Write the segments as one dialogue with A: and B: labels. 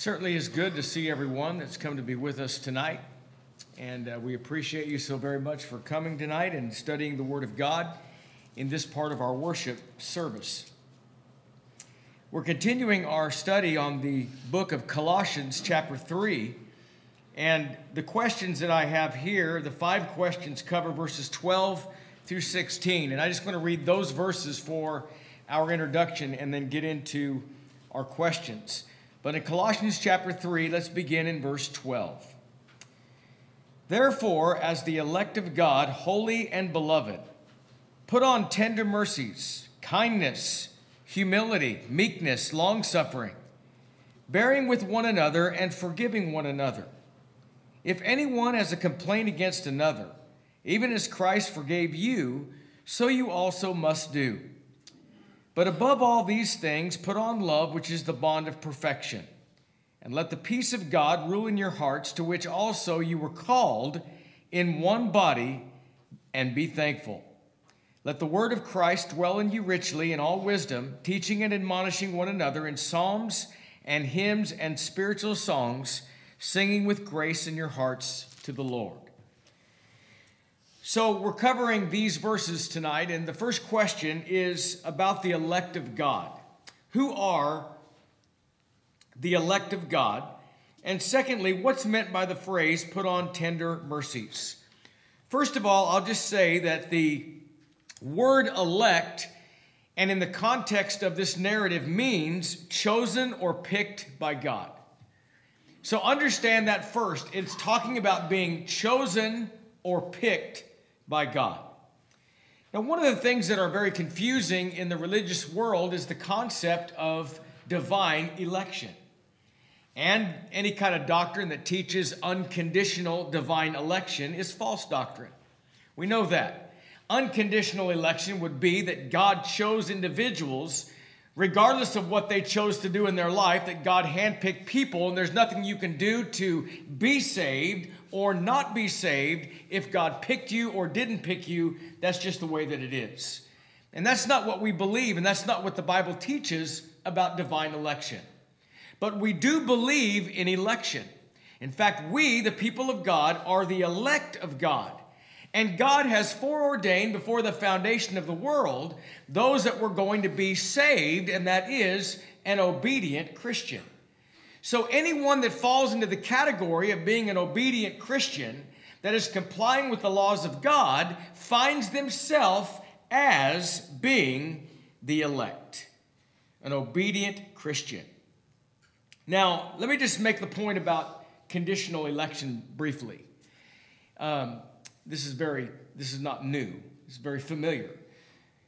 A: Certainly is good to see everyone that's come to be with us tonight. And uh, we appreciate you so very much for coming tonight and studying the Word of God in this part of our worship service. We're continuing our study on the book of Colossians, chapter 3. And the questions that I have here, the five questions cover verses 12 through 16. And I just want to read those verses for our introduction and then get into our questions. But in Colossians chapter 3, let's begin in verse 12. Therefore, as the elect of God, holy and beloved, put on tender mercies, kindness, humility, meekness, long suffering, bearing with one another and forgiving one another. If anyone has a complaint against another, even as Christ forgave you, so you also must do. But above all these things, put on love, which is the bond of perfection. And let the peace of God rule in your hearts, to which also you were called in one body, and be thankful. Let the word of Christ dwell in you richly in all wisdom, teaching and admonishing one another in psalms and hymns and spiritual songs, singing with grace in your hearts to the Lord. So, we're covering these verses tonight, and the first question is about the elect of God. Who are the elect of God? And secondly, what's meant by the phrase put on tender mercies? First of all, I'll just say that the word elect, and in the context of this narrative, means chosen or picked by God. So understand that first. It's talking about being chosen or picked by God. Now, one of the things that are very confusing in the religious world is the concept of divine election. And any kind of doctrine that teaches unconditional divine election is false doctrine. We know that. Unconditional election would be that God chose individuals, regardless of what they chose to do in their life, that God handpicked people, and there's nothing you can do to be saved or not be saved if God picked you or didn't pick you. That's just the way that it is. And that's not what we believe, and that's not what the Bible teaches about divine election. But we do believe in election. In fact, we, the people of God, are the elect of God. And God has foreordained before the foundation of the world those that were going to be saved, and that is an obedient Christian. So, anyone that falls into the category of being an obedient Christian that is complying with the laws of God finds themselves as being the elect, an obedient Christian. Now, let me just make the point about conditional election briefly. Um, this is very, this is not new. It's very familiar.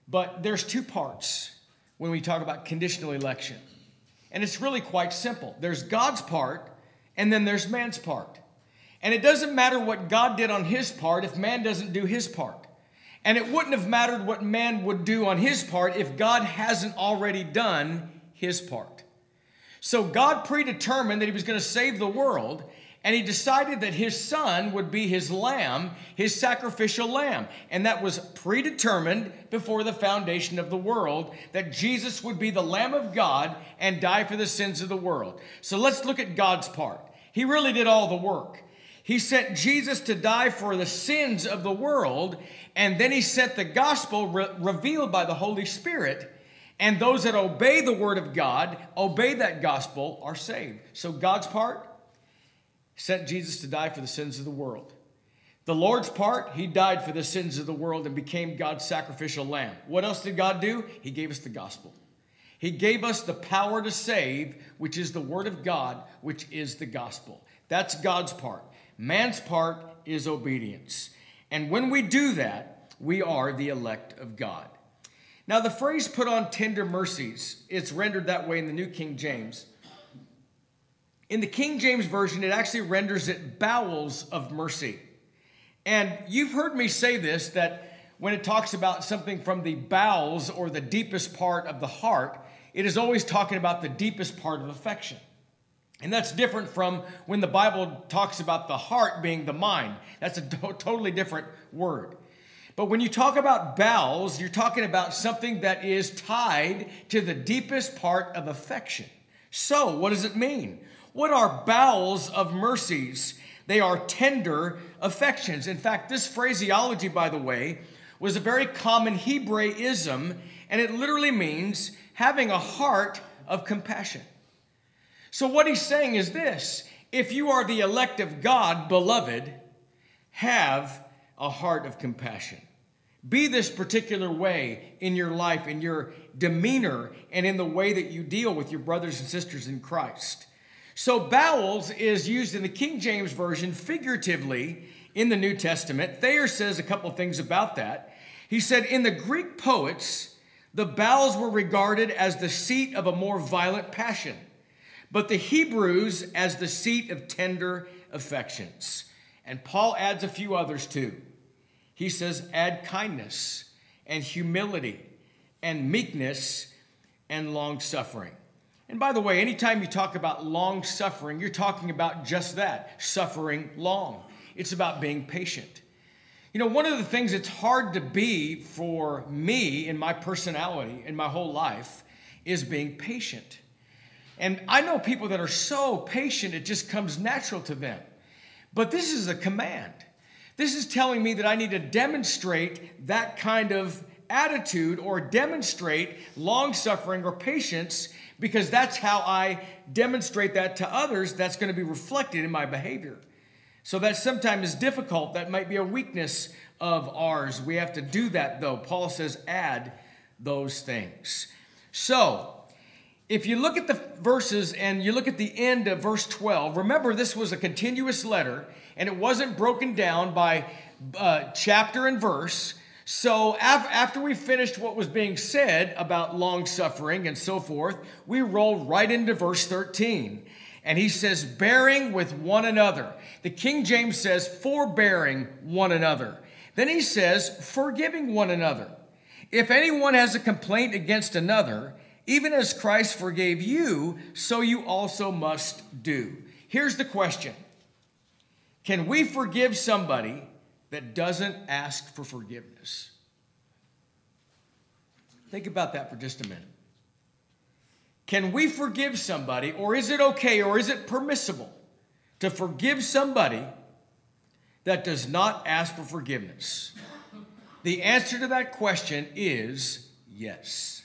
A: But there's two parts when we talk about conditional election. And it's really quite simple. There's God's part, and then there's man's part. And it doesn't matter what God did on his part if man doesn't do his part. And it wouldn't have mattered what man would do on his part if God hasn't already done his part. So God predetermined that he was going to save the world, and he decided that his son would be his lamb, his sacrificial lamb. And that was predetermined before the foundation of the world, that Jesus would be the lamb of God and die for the sins of the world. So let's look at God's part. He really did all the work. He sent Jesus to die for the sins of the world, and then he sent the gospel re- revealed by the Holy Spirit. And those that obey the word of God, obey that gospel, are saved. So God's part, sent Jesus to die for the sins of the world. The Lord's part, He died for the sins of the world and became God's sacrificial lamb. What else did God do? He gave us the gospel. He gave us the power to save, which is the Word of God, which is the gospel. That's God's part. Man's part is obedience. And when we do that, we are the elect of God. Now, the phrase put on tender mercies, it's rendered that way in the New King James. In the King James Version, it actually renders it bowels of mercy. And you've heard me say this that when it talks about something from the bowels or the deepest part of the heart, it is always talking about the deepest part of affection. And that's different from when the Bible talks about the heart being the mind. That's a to- totally different word. But when you talk about bowels, you're talking about something that is tied to the deepest part of affection. So, what does it mean? What are bowels of mercies? They are tender affections. In fact, this phraseology, by the way, was a very common Hebraism, and it literally means having a heart of compassion. So, what he's saying is this if you are the elect of God, beloved, have a heart of compassion. Be this particular way in your life, in your demeanor, and in the way that you deal with your brothers and sisters in Christ. So, bowels is used in the King James Version figuratively in the New Testament. Thayer says a couple things about that. He said, In the Greek poets, the bowels were regarded as the seat of a more violent passion, but the Hebrews as the seat of tender affections. And Paul adds a few others too. He says, add kindness and humility and meekness and long suffering. And by the way, anytime you talk about long suffering, you're talking about just that suffering long. It's about being patient. You know, one of the things that's hard to be for me in my personality, in my whole life, is being patient. And I know people that are so patient, it just comes natural to them. But this is a command. This is telling me that I need to demonstrate that kind of attitude or demonstrate long suffering or patience because that's how I demonstrate that to others. That's going to be reflected in my behavior. So that sometimes is difficult. That might be a weakness of ours. We have to do that though. Paul says, add those things. So, if you look at the verses and you look at the end of verse 12, remember this was a continuous letter and it wasn't broken down by uh, chapter and verse. So af- after we finished what was being said about long suffering and so forth, we roll right into verse 13. And he says, bearing with one another. The King James says, forbearing one another. Then he says, forgiving one another. If anyone has a complaint against another, even as Christ forgave you, so you also must do. Here's the question Can we forgive somebody that doesn't ask for forgiveness? Think about that for just a minute. Can we forgive somebody, or is it okay, or is it permissible to forgive somebody that does not ask for forgiveness? The answer to that question is yes.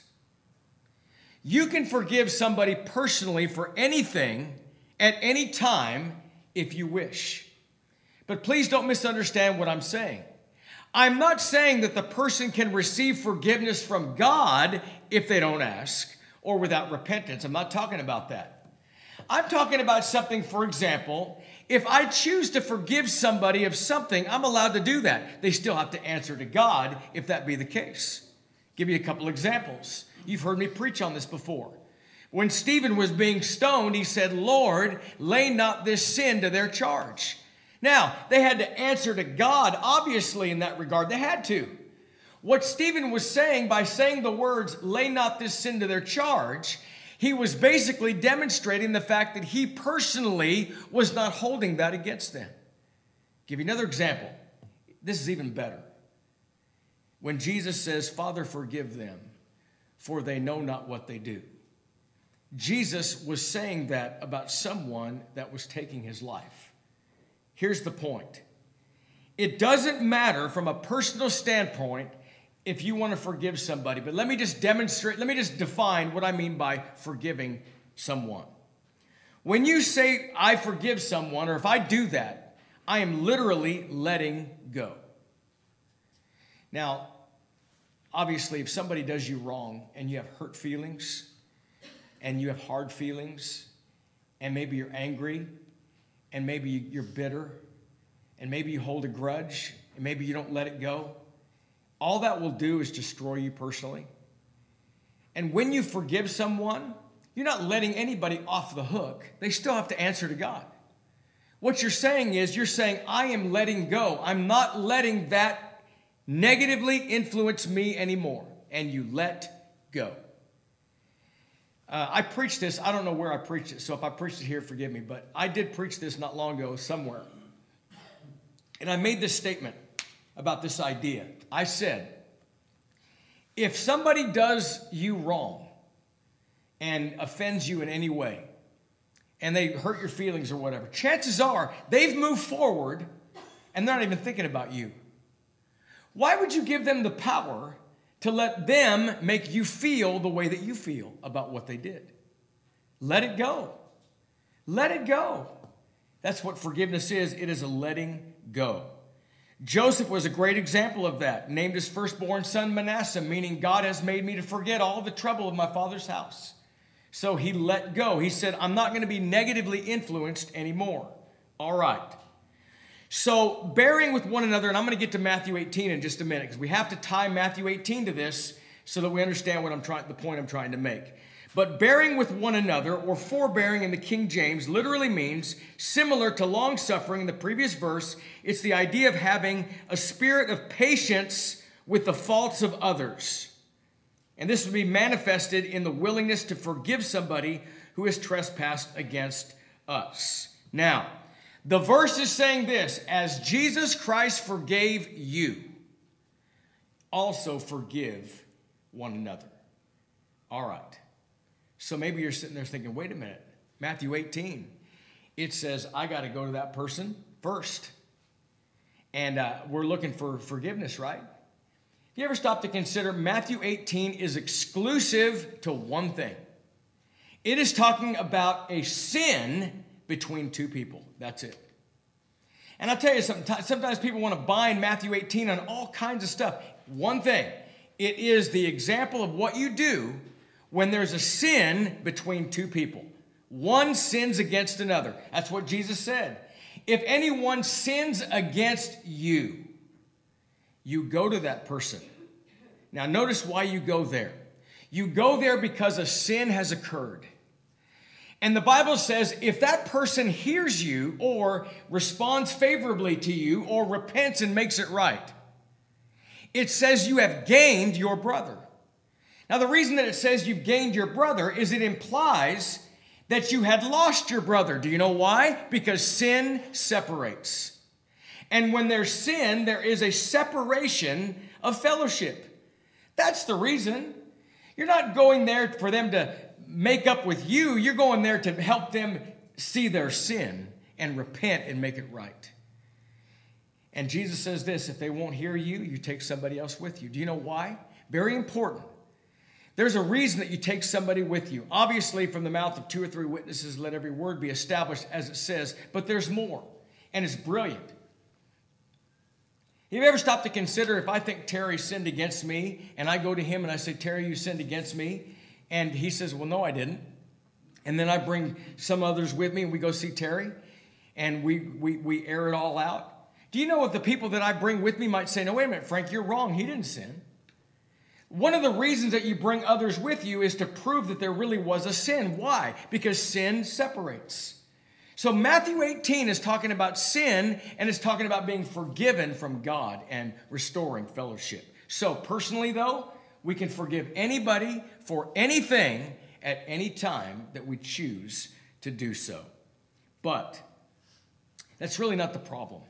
A: You can forgive somebody personally for anything at any time if you wish. But please don't misunderstand what I'm saying. I'm not saying that the person can receive forgiveness from God if they don't ask or without repentance. I'm not talking about that. I'm talking about something, for example, if I choose to forgive somebody of something, I'm allowed to do that. They still have to answer to God if that be the case. Give you a couple examples. You've heard me preach on this before. When Stephen was being stoned, he said, Lord, lay not this sin to their charge. Now, they had to answer to God, obviously, in that regard. They had to. What Stephen was saying by saying the words, lay not this sin to their charge, he was basically demonstrating the fact that he personally was not holding that against them. Give you another example. This is even better. When Jesus says, Father, forgive them, for they know not what they do. Jesus was saying that about someone that was taking his life. Here's the point it doesn't matter from a personal standpoint if you want to forgive somebody, but let me just demonstrate, let me just define what I mean by forgiving someone. When you say, I forgive someone, or if I do that, I am literally letting go. Now, obviously, if somebody does you wrong and you have hurt feelings and you have hard feelings and maybe you're angry and maybe you're bitter and maybe you hold a grudge and maybe you don't let it go, all that will do is destroy you personally. And when you forgive someone, you're not letting anybody off the hook. They still have to answer to God. What you're saying is, you're saying, I am letting go. I'm not letting that negatively influence me anymore. And you let go. Uh, I preached this. I don't know where I preached it. So if I preached it here, forgive me. But I did preach this not long ago somewhere. And I made this statement about this idea. I said, if somebody does you wrong and offends you in any way, and they hurt your feelings or whatever, chances are they've moved forward and they're not even thinking about you. Why would you give them the power to let them make you feel the way that you feel about what they did? Let it go. Let it go. That's what forgiveness is it is a letting go. Joseph was a great example of that. Named his firstborn son Manasseh, meaning God has made me to forget all the trouble of my father's house. So he let go. He said, I'm not going to be negatively influenced anymore. All right. So, bearing with one another, and I'm going to get to Matthew 18 in just a minute because we have to tie Matthew 18 to this so that we understand what I'm trying, the point I'm trying to make. But bearing with one another, or forbearing in the King James, literally means similar to long suffering in the previous verse. It's the idea of having a spirit of patience with the faults of others. And this would be manifested in the willingness to forgive somebody who has trespassed against us. Now, the verse is saying this as Jesus Christ forgave you, also forgive one another. All right. So maybe you're sitting there thinking, wait a minute, Matthew 18, it says, I got to go to that person first. And uh, we're looking for forgiveness, right? You ever stopped to consider Matthew 18 is exclusive to one thing? It is talking about a sin between two people. That's it. And I'll tell you something, sometimes people want to bind Matthew 18 on all kinds of stuff. One thing, it is the example of what you do when there's a sin between two people. One sins against another. That's what Jesus said. If anyone sins against you, you go to that person. Now, notice why you go there. You go there because a sin has occurred. And the Bible says if that person hears you or responds favorably to you or repents and makes it right, it says you have gained your brother. Now, the reason that it says you've gained your brother is it implies that you had lost your brother. Do you know why? Because sin separates. And when there's sin, there is a separation of fellowship. That's the reason. You're not going there for them to make up with you, you're going there to help them see their sin and repent and make it right. And Jesus says this if they won't hear you, you take somebody else with you. Do you know why? Very important. There's a reason that you take somebody with you. Obviously, from the mouth of two or three witnesses, let every word be established, as it says, but there's more, and it's brilliant. Have you ever stopped to consider if I think Terry sinned against me, and I go to him and I say, Terry, you sinned against me? And he says, Well, no, I didn't. And then I bring some others with me, and we go see Terry, and we, we, we air it all out. Do you know what the people that I bring with me might say, No, wait a minute, Frank, you're wrong. He didn't sin. One of the reasons that you bring others with you is to prove that there really was a sin. Why? Because sin separates. So Matthew 18 is talking about sin and it's talking about being forgiven from God and restoring fellowship. So personally though, we can forgive anybody for anything at any time that we choose to do so. But that's really not the problem.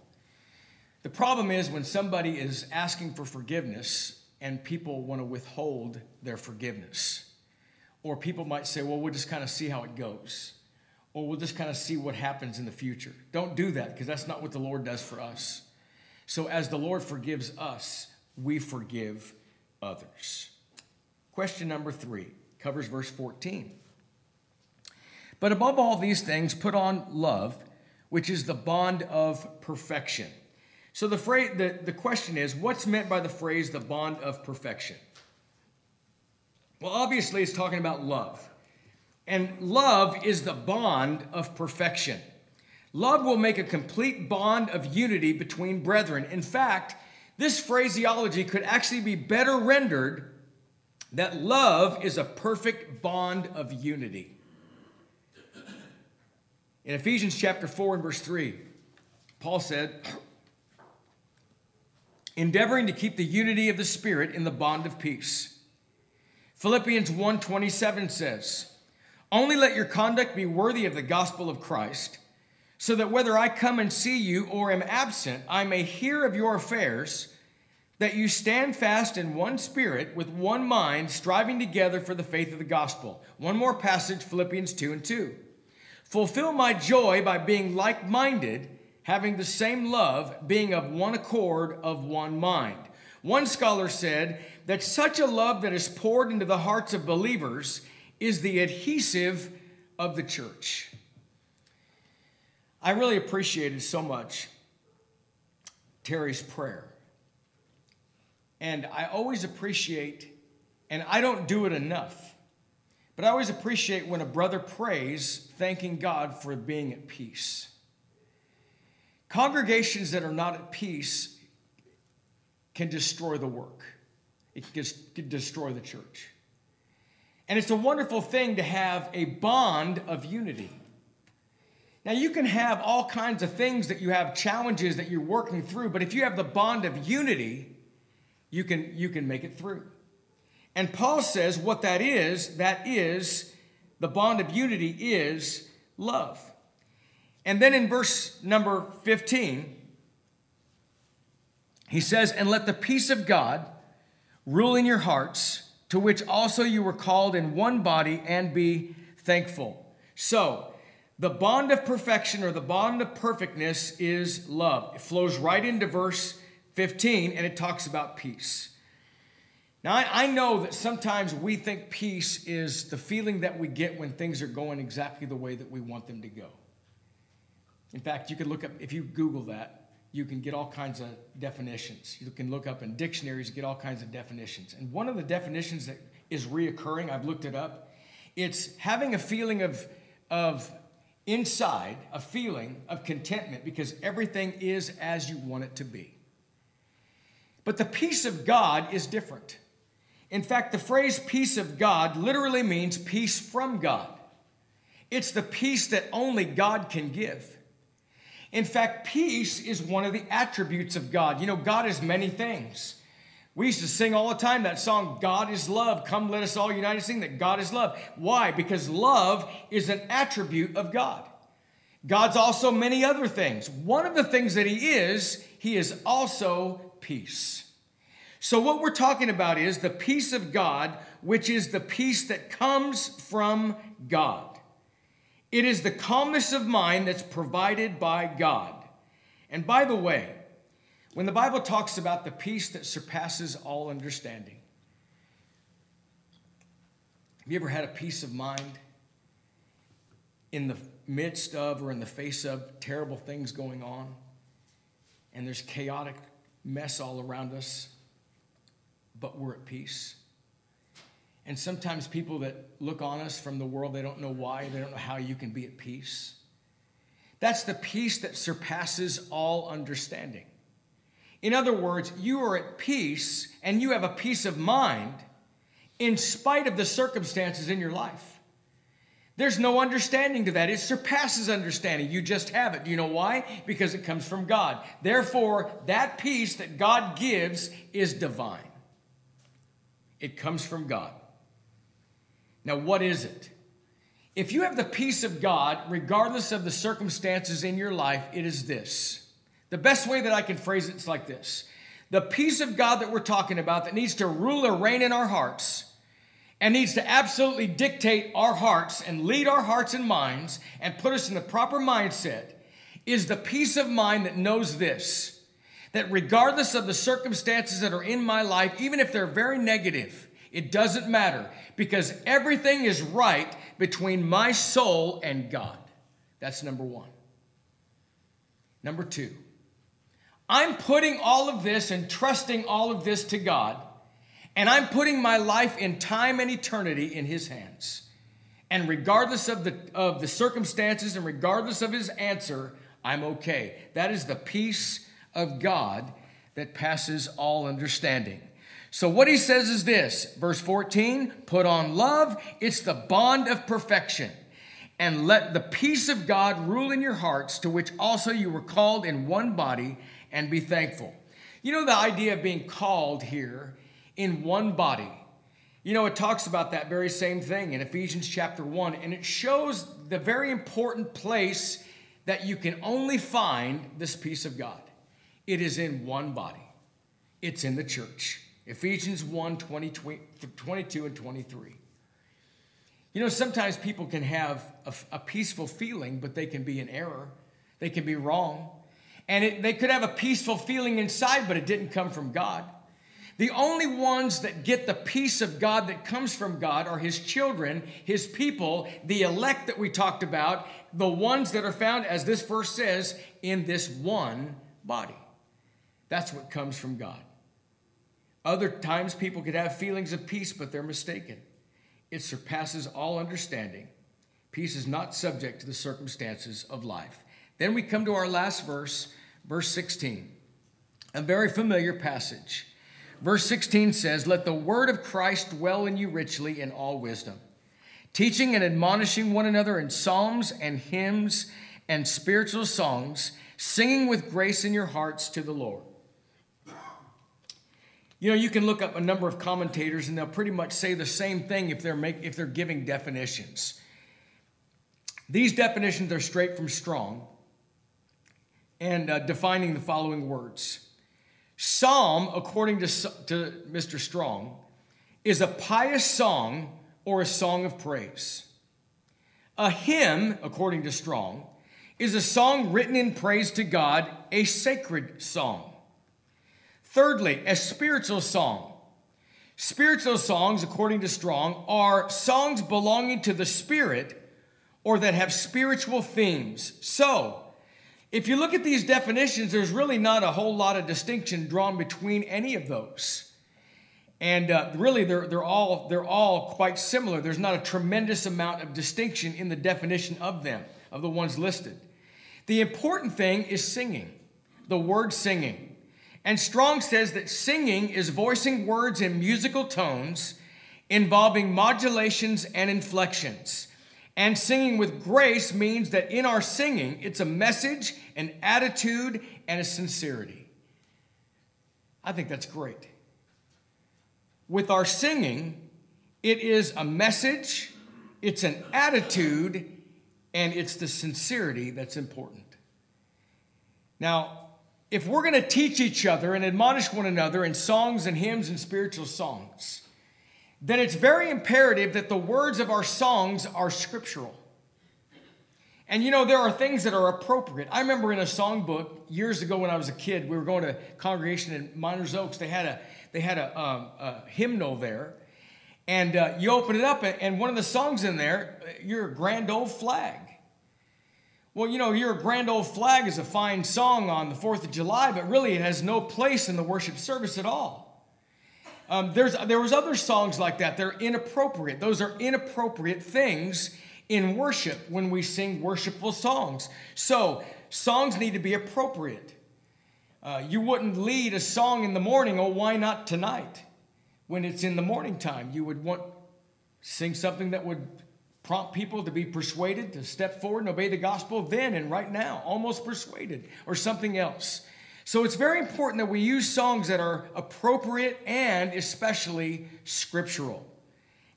A: The problem is when somebody is asking for forgiveness and people want to withhold their forgiveness. Or people might say, well, we'll just kind of see how it goes. Or we'll just kind of see what happens in the future. Don't do that because that's not what the Lord does for us. So, as the Lord forgives us, we forgive others. Question number three covers verse 14. But above all these things, put on love, which is the bond of perfection. So the, phrase, the, the question is what's meant by the phrase the bond of perfection? Well, obviously, it's talking about love. And love is the bond of perfection. Love will make a complete bond of unity between brethren. In fact, this phraseology could actually be better rendered that love is a perfect bond of unity. In Ephesians chapter 4 and verse 3, Paul said, endeavoring to keep the unity of the spirit in the bond of peace. Philippians 1:27 says, "Only let your conduct be worthy of the gospel of Christ, so that whether I come and see you or am absent, I may hear of your affairs, that you stand fast in one spirit with one mind, striving together for the faith of the gospel." One more passage, Philippians 2 and 2. Fulfill my joy by being like minded, having the same love, being of one accord, of one mind. One scholar said that such a love that is poured into the hearts of believers is the adhesive of the church. I really appreciated so much Terry's prayer. And I always appreciate, and I don't do it enough, but I always appreciate when a brother prays, thanking God for being at peace. Congregations that are not at peace can destroy the work, it can destroy the church. And it's a wonderful thing to have a bond of unity. Now, you can have all kinds of things that you have challenges that you're working through, but if you have the bond of unity, you can, you can make it through. And Paul says what that is, that is, the bond of unity is love. And then in verse number 15, he says, And let the peace of God rule in your hearts, to which also you were called in one body, and be thankful. So, the bond of perfection or the bond of perfectness is love. It flows right into verse 15 and it talks about peace. Now, I, I, know that sometimes we think peace is the feeling that we get when things are going exactly the way that we want them to go. In fact, you can look up, if you Google that, you can get all kinds of definitions. You can look up in dictionaries, get all kinds of definitions. And one of the definitions that is reoccurring, I've looked it up, it's having a feeling of, of inside a feeling of contentment because everything is as you want it to be. But the peace of God is different. In fact, the phrase peace of God literally means peace from God. It's the peace that only God can give. In fact, peace is one of the attributes of God. You know, God is many things. We used to sing all the time that song, God is love. Come, let us all unite and sing that God is love. Why? Because love is an attribute of God. God's also many other things. One of the things that He is, He is also peace. So, what we're talking about is the peace of God, which is the peace that comes from God. It is the calmness of mind that's provided by God. And by the way, when the Bible talks about the peace that surpasses all understanding, have you ever had a peace of mind in the midst of or in the face of terrible things going on? And there's chaotic mess all around us, but we're at peace. And sometimes people that look on us from the world, they don't know why, they don't know how you can be at peace. That's the peace that surpasses all understanding. In other words, you are at peace and you have a peace of mind in spite of the circumstances in your life. There's no understanding to that. It surpasses understanding. You just have it. Do you know why? Because it comes from God. Therefore, that peace that God gives is divine. It comes from God. Now, what is it? If you have the peace of God, regardless of the circumstances in your life, it is this. The best way that I can phrase it is like this The peace of God that we're talking about that needs to rule or reign in our hearts and needs to absolutely dictate our hearts and lead our hearts and minds and put us in the proper mindset is the peace of mind that knows this that regardless of the circumstances that are in my life, even if they're very negative, it doesn't matter because everything is right between my soul and God. That's number one. Number two, I'm putting all of this and trusting all of this to God and I'm putting my life in time and eternity in his hands. And regardless of the, of the circumstances and regardless of his answer, I'm okay. That is the peace of God that passes all understanding. So, what he says is this verse 14 put on love, it's the bond of perfection. And let the peace of God rule in your hearts, to which also you were called in one body, and be thankful. You know, the idea of being called here in one body. You know, it talks about that very same thing in Ephesians chapter 1, and it shows the very important place that you can only find this peace of God. It is in one body, it's in the church. Ephesians 1 20, 22 and 23. You know, sometimes people can have a, a peaceful feeling, but they can be in error. They can be wrong. And it, they could have a peaceful feeling inside, but it didn't come from God. The only ones that get the peace of God that comes from God are His children, His people, the elect that we talked about, the ones that are found, as this verse says, in this one body. That's what comes from God. Other times people could have feelings of peace, but they're mistaken. It surpasses all understanding. Peace is not subject to the circumstances of life. Then we come to our last verse, verse 16, a very familiar passage. Verse 16 says, Let the word of Christ dwell in you richly in all wisdom, teaching and admonishing one another in psalms and hymns and spiritual songs, singing with grace in your hearts to the Lord. You know, you can look up a number of commentators and they'll pretty much say the same thing if they're, make, if they're giving definitions. These definitions are straight from Strong and uh, defining the following words Psalm, according to, to Mr. Strong, is a pious song or a song of praise. A hymn, according to Strong, is a song written in praise to God, a sacred song. Thirdly, a spiritual song. Spiritual songs, according to Strong, are songs belonging to the Spirit or that have spiritual themes. So, if you look at these definitions, there's really not a whole lot of distinction drawn between any of those. And uh, really, they're, they're, all, they're all quite similar. There's not a tremendous amount of distinction in the definition of them, of the ones listed. The important thing is singing, the word singing. And Strong says that singing is voicing words in musical tones involving modulations and inflections. And singing with grace means that in our singing, it's a message, an attitude, and a sincerity. I think that's great. With our singing, it is a message, it's an attitude, and it's the sincerity that's important. Now, if we're going to teach each other and admonish one another in songs and hymns and spiritual songs, then it's very imperative that the words of our songs are scriptural. And you know, there are things that are appropriate. I remember in a songbook years ago when I was a kid, we were going to congregation in Meiners Oaks. They had a, they had a, um, a hymnal there. And uh, you open it up, and one of the songs in there, You're a Grand Old Flag. Well, you know, You're Grand Old Flag is a fine song on the 4th of July, but really it has no place in the worship service at all. Um, there's, there was other songs like that. They're inappropriate. Those are inappropriate things in worship when we sing worshipful songs. So songs need to be appropriate. Uh, you wouldn't lead a song in the morning, oh, why not tonight? When it's in the morning time, you would want sing something that would prompt people to be persuaded to step forward and obey the gospel then and right now, almost persuaded, or something else. So it's very important that we use songs that are appropriate and especially scriptural,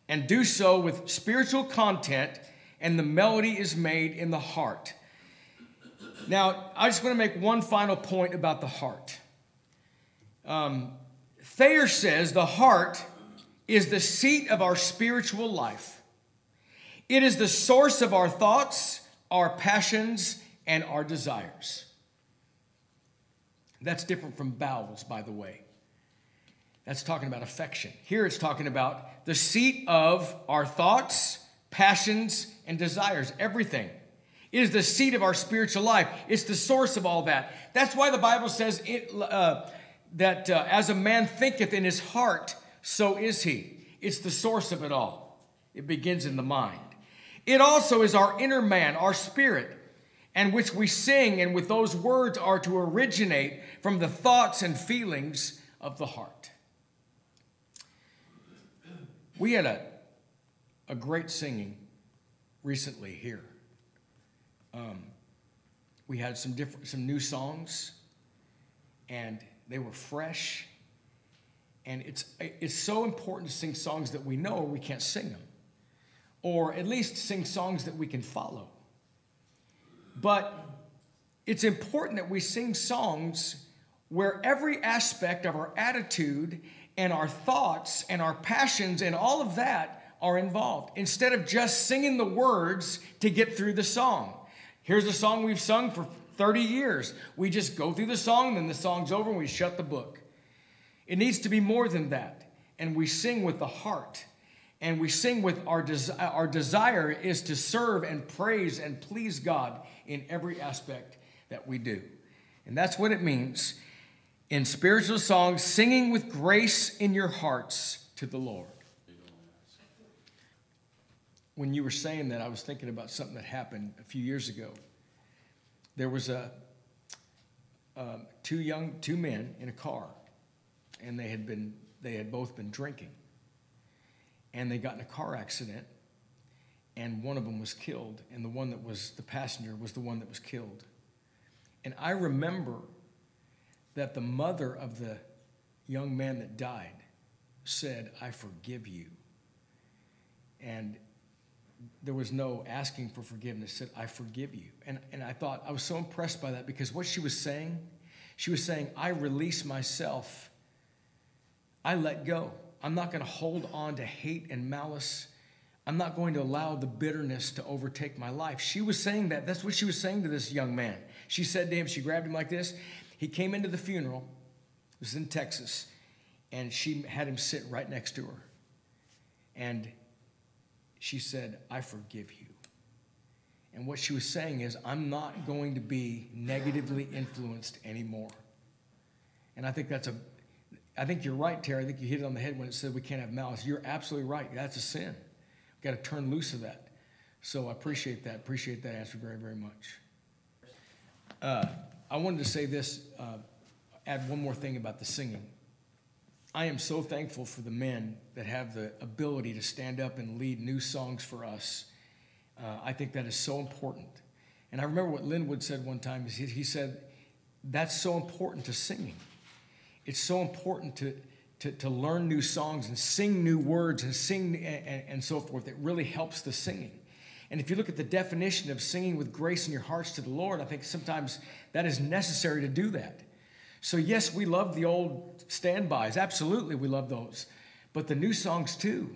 A: and do so with spiritual content, and the melody is made in the heart. Now, I just want to make one final point about the heart. Um, Thayer says the heart is the seat of our spiritual life. It is the source of our thoughts, our passions, and our desires. That's different from bowels, by the way. That's talking about affection. Here it's talking about the seat of our thoughts, passions, and desires, everything. It is the seat of our spiritual life. It's the source of all that. That's why the Bible says it, uh, that uh, as a man thinketh in his heart, so is he. It's the source of it all. It begins in the mind. It also is our inner man, our spirit and which we sing, and with those words are to originate from the thoughts and feelings of the heart. We had a, a great singing recently here. Um, we had some different, some new songs, and they were fresh. And it's, it's so important to sing songs that we know or we can't sing them, or at least sing songs that we can follow. But it's important that we sing songs where every aspect of our attitude and our thoughts and our passions and all of that are involved instead of just singing the words to get through the song. Here's a song we've sung for 30 years. We just go through the song, then the song's over, and we shut the book. It needs to be more than that. And we sing with the heart. And we sing with our, des- our desire is to serve and praise and please God in every aspect that we do. And that's what it means in spiritual songs, singing with grace in your hearts to the Lord. When you were saying that, I was thinking about something that happened a few years ago. There was a um, two young two men in a car, and they had been they had both been drinking, and they got in a car accident, and one of them was killed, and the one that was the passenger was the one that was killed. And I remember that the mother of the young man that died said, I forgive you. And there was no asking for forgiveness, said, I forgive you. And, and I thought, I was so impressed by that because what she was saying, she was saying, I release myself. I let go. I'm not going to hold on to hate and malice. I'm not going to allow the bitterness to overtake my life. She was saying that. That's what she was saying to this young man. She said to him, she grabbed him like this. He came into the funeral. It was in Texas. And she had him sit right next to her. And she said, I forgive you. And what she was saying is, I'm not going to be negatively influenced anymore. And I think that's a, I think you're right, Terry. I think you hit it on the head when it said we can't have malice. You're absolutely right. That's a sin. Got to turn loose of that. So I appreciate that. Appreciate that answer very, very much. Uh, I wanted to say this, uh, add one more thing about the singing. I am so thankful for the men that have the ability to stand up and lead new songs for us. Uh, I think that is so important. And I remember what Linwood said one time. He, he said, That's so important to singing. It's so important to, to, to learn new songs and sing new words and sing and, and so forth. It really helps the singing. And if you look at the definition of singing with grace in your hearts to the Lord, I think sometimes that is necessary to do that. So, yes, we love the old standbys. Absolutely, we love those. But the new songs too.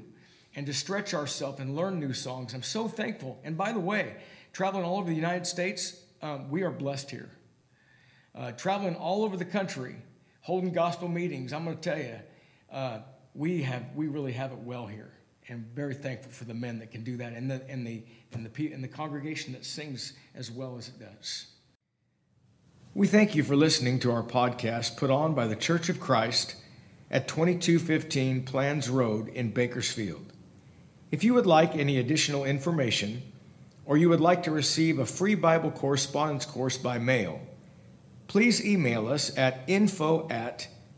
A: And to stretch ourselves and learn new songs. I'm so thankful. And by the way, traveling all over the United States, um, we are blessed here. Uh, traveling all over the country, holding gospel meetings, I'm going to tell you, uh, we, have, we really have it well here. And very thankful for the men that can do that and the, and, the, and, the, and the congregation that sings as well as it does. We thank you for listening to our podcast put on by the Church of Christ at 2215 Planz Road in Bakersfield. If you would like any additional information, or you would like to receive a free Bible correspondence course by mail, please email us at info at